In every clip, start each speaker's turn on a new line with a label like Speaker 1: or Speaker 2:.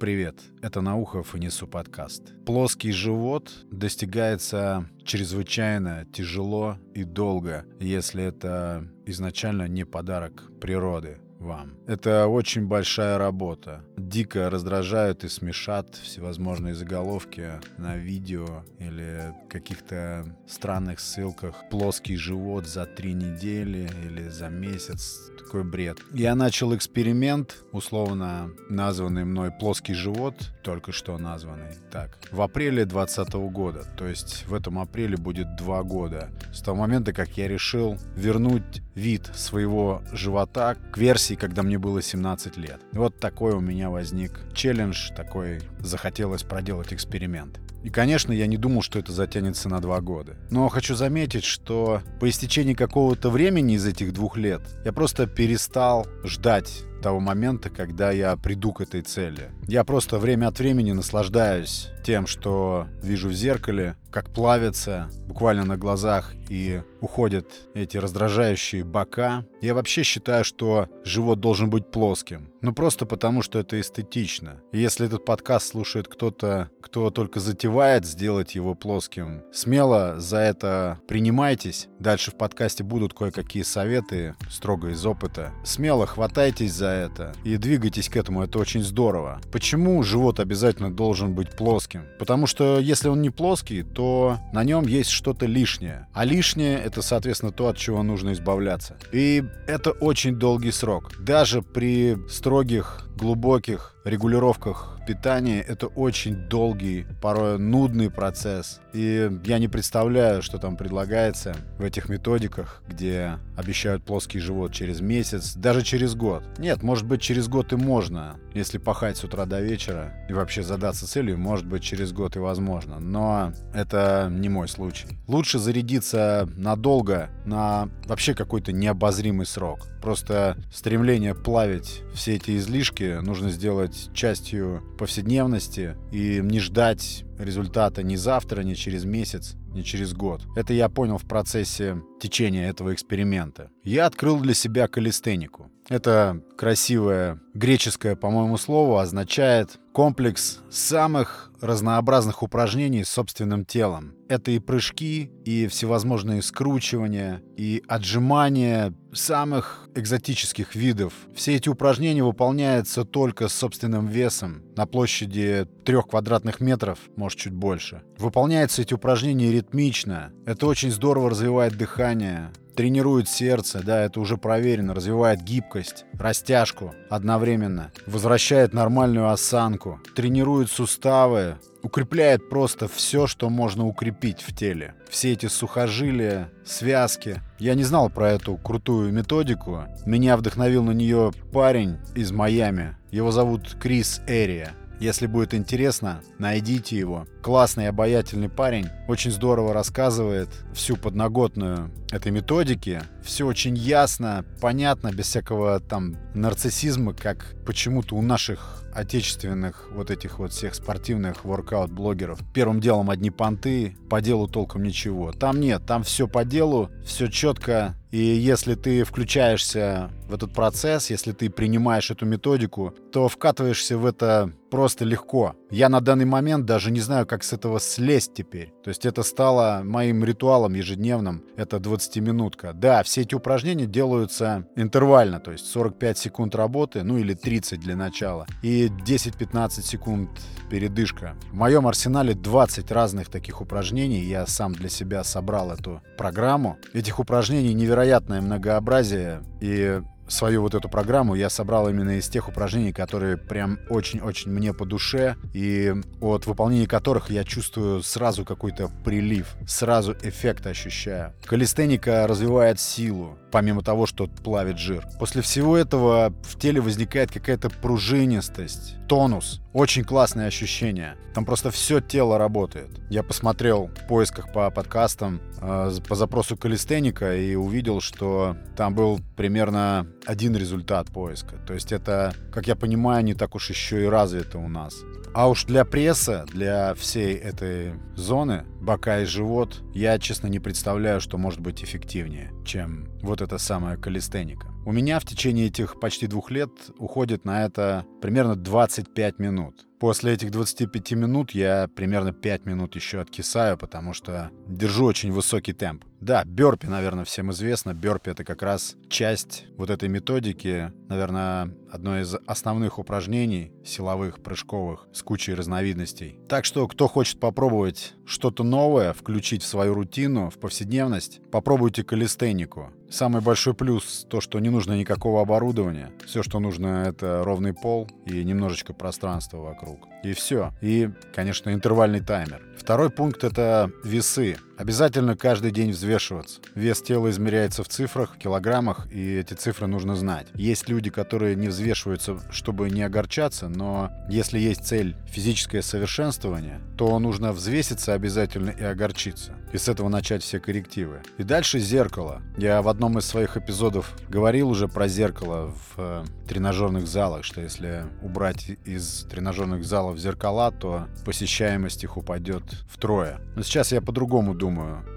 Speaker 1: Привет, это Наухов и несу подкаст. Плоский живот достигается чрезвычайно тяжело и долго, если это изначально не подарок природы вам. Это очень большая работа. Дико раздражают и смешат всевозможные заголовки на видео или каких-то странных ссылках. Плоский живот за три недели или за месяц. Такой бред. Я начал эксперимент, условно названный мной «Плоский живот», только что названный так, в апреле 2020 года. То есть в этом апреле будет два года. С того момента, как я решил вернуть вид своего живота к версии, когда мне было 17 лет. Вот такой у меня возник челлендж, такой захотелось проделать эксперимент. И, конечно, я не думал, что это затянется на два года. Но хочу заметить, что по истечении какого-то времени из этих двух лет я просто перестал ждать того момента, когда я приду к этой цели. Я просто время от времени наслаждаюсь тем, что вижу в зеркале, как плавится буквально на глазах и уходят эти раздражающие бока. Я вообще считаю, что живот должен быть плоским. Ну просто потому, что это эстетично. И если этот подкаст слушает кто-то, кто только затевает сделать его плоским, смело за это принимайтесь. Дальше в подкасте будут кое-какие советы, строго из опыта. Смело хватайтесь за это и двигайтесь к этому, это очень здорово. Почему живот обязательно должен быть плоским? Потому что если он не плоский, то на нем есть что-то лишнее. А лишнее — это, соответственно, то, от чего нужно избавляться. И это очень долгий срок. Даже при строгих, глубоких регулировках питания это очень долгий, порой нудный процесс. И я не представляю, что там предлагается в этих методиках, где обещают плоский живот через месяц, даже через год. Нет, может быть, через год и можно, если пахать с утра до вечера и вообще задаться целью, может быть, через год и возможно. Но это не мой случай. Лучше зарядиться надолго на вообще какой-то необозримый срок. Просто стремление плавить все эти излишки нужно сделать частью повседневности и не ждать результата ни завтра, ни через месяц, ни через год. Это я понял в процессе течения этого эксперимента. Я открыл для себя калистенику. Это красивое греческое, по-моему, слово означает комплекс самых разнообразных упражнений с собственным телом. Это и прыжки, и всевозможные скручивания, и отжимания самых экзотических видов. Все эти упражнения выполняются только с собственным весом на площади трех квадратных метров, может чуть больше. Выполняются эти упражнения ритмично. Это очень здорово развивает дыхание, тренирует сердце, да, это уже проверено, развивает гибкость, растяжку одновременно, возвращает нормальную осанку, тренирует суставы, укрепляет просто все, что можно укрепить в теле. Все эти сухожилия, связки. Я не знал про эту крутую методику. Меня вдохновил на нее парень из Майами. Его зовут Крис Эрия. Если будет интересно, найдите его. Классный, обаятельный парень. Очень здорово рассказывает всю подноготную этой методики. Все очень ясно, понятно, без всякого там нарциссизма, как почему-то у наших отечественных вот этих вот всех спортивных воркаут-блогеров. Первым делом одни понты, по делу толком ничего. Там нет, там все по делу, все четко. И если ты включаешься в этот процесс, если ты принимаешь эту методику, то вкатываешься в это просто легко. Я на данный момент даже не знаю, как с этого слезть теперь. То есть это стало моим ритуалом ежедневным. Это 20-минутка. Да, все эти упражнения делаются интервально, то есть 45 секунд работы, ну или 30 для начала, и 10-15 секунд передышка. В моем арсенале 20 разных таких упражнений. Я сам для себя собрал эту программу. Этих упражнений невероятное многообразие. И свою вот эту программу я собрал именно из тех упражнений, которые прям очень-очень мне по душе, и от выполнения которых я чувствую сразу какой-то прилив, сразу эффект ощущаю. Калистеника развивает силу, помимо того, что плавит жир. После всего этого в теле возникает какая-то пружинистость, тонус. Очень классное ощущение. Там просто все тело работает. Я посмотрел в поисках по подкастам э, по запросу калистеника и увидел, что там был примерно один результат поиска. То есть это, как я понимаю, не так уж еще и развито у нас. А уж для пресса, для всей этой зоны, бока и живот, я, честно, не представляю, что может быть эффективнее, чем вот эта самая калистеника. У меня в течение этих почти двух лет уходит на это примерно 25 минут. После этих 25 минут я примерно 5 минут еще откисаю, потому что держу очень высокий темп. Да, бёрпи, наверное, всем известно. Бёрпи — это как раз часть вот этой методики, наверное, одно из основных упражнений силовых, прыжковых, с кучей разновидностей. Так что, кто хочет попробовать что-то новое, включить в свою рутину, в повседневность, попробуйте калистенику. Самый большой плюс — то, что не нужно никакого оборудования. Все, что нужно, это ровный пол и немножечко пространства вокруг. И все. И, конечно, интервальный таймер. Второй пункт — это весы. Обязательно каждый день взвешиваться. Вес тела измеряется в цифрах, в килограммах, и эти цифры нужно знать. Есть люди, которые не взвешиваются, чтобы не огорчаться, но если есть цель физическое совершенствование, то нужно взвеситься обязательно и огорчиться. И с этого начать все коррективы. И дальше зеркало. Я в одном из своих эпизодов говорил уже про зеркало в э, тренажерных залах, что если убрать из тренажерных залов зеркала, то посещаемость их упадет втрое. Но сейчас я по-другому думаю.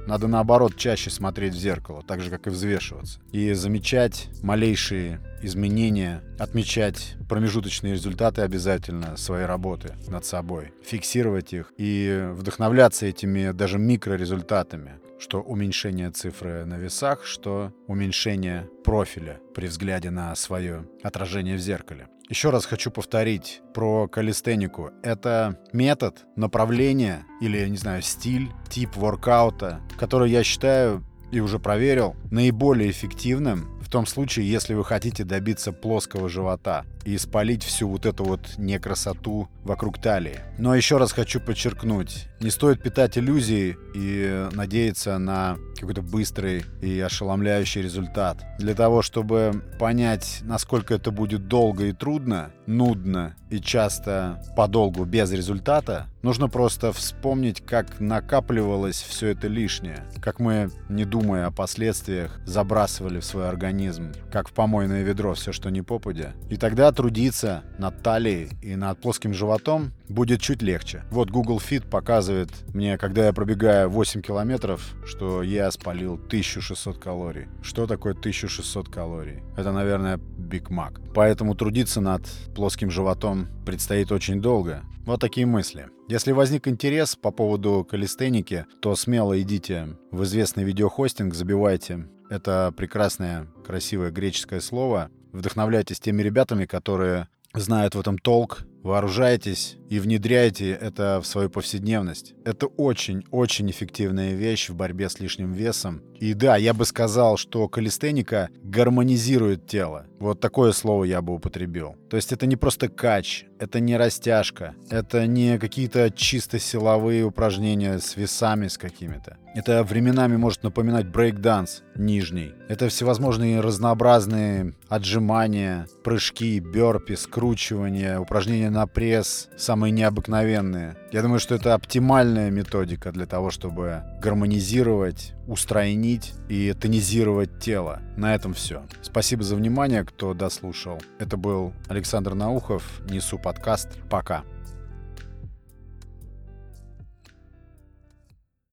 Speaker 1: Надо наоборот чаще смотреть в зеркало, так же как и взвешиваться. И замечать малейшие изменения, отмечать промежуточные результаты обязательно своей работы над собой, фиксировать их и вдохновляться этими даже микрорезультатами, что уменьшение цифры на весах, что уменьшение профиля при взгляде на свое отражение в зеркале. Еще раз хочу повторить про калистенику. Это метод, направление или, не знаю, стиль, тип воркаута, который я считаю и уже проверил, наиболее эффективным в том случае, если вы хотите добиться плоского живота и спалить всю вот эту вот некрасоту вокруг талии. Но еще раз хочу подчеркнуть, не стоит питать иллюзии и надеяться на какой-то быстрый и ошеломляющий результат. Для того, чтобы понять, насколько это будет долго и трудно, нудно и часто подолгу без результата, нужно просто вспомнить, как накапливалось все это лишнее, как мы, не думая о последствиях, забрасывали в свой организм, как в помойное ведро все, что не попадя. И тогда трудиться над талией и над плоским животом будет чуть легче. Вот Google Fit показывает мне, когда я пробегаю 8 километров, что я спалил 1600 калорий. Что такое 1600 калорий? Это, наверное, Биг Мак. Поэтому трудиться над плоским животом предстоит очень долго. Вот такие мысли. Если возник интерес по поводу калистеники, то смело идите в известный видеохостинг, забивайте это прекрасное, красивое греческое слово. Вдохновляйтесь теми ребятами, которые знают в этом толк, вооружайтесь и внедряйте это в свою повседневность. Это очень-очень эффективная вещь в борьбе с лишним весом. И да, я бы сказал, что калистеника гармонизирует тело. Вот такое слово я бы употребил. То есть это не просто кач, это не растяжка, это не какие-то чисто силовые упражнения с весами с какими-то. Это временами может напоминать брейк-данс нижний. Это всевозможные разнообразные отжимания, прыжки, бёрпи, скручивания, упражнения на пресс, самые необыкновенные. Я думаю, что это оптимальная методика для того, чтобы гармонизировать, устранить и тонизировать тело. На этом все. Спасибо за внимание, кто дослушал. Это был Александр Наухов. Несу подкаст. Пока.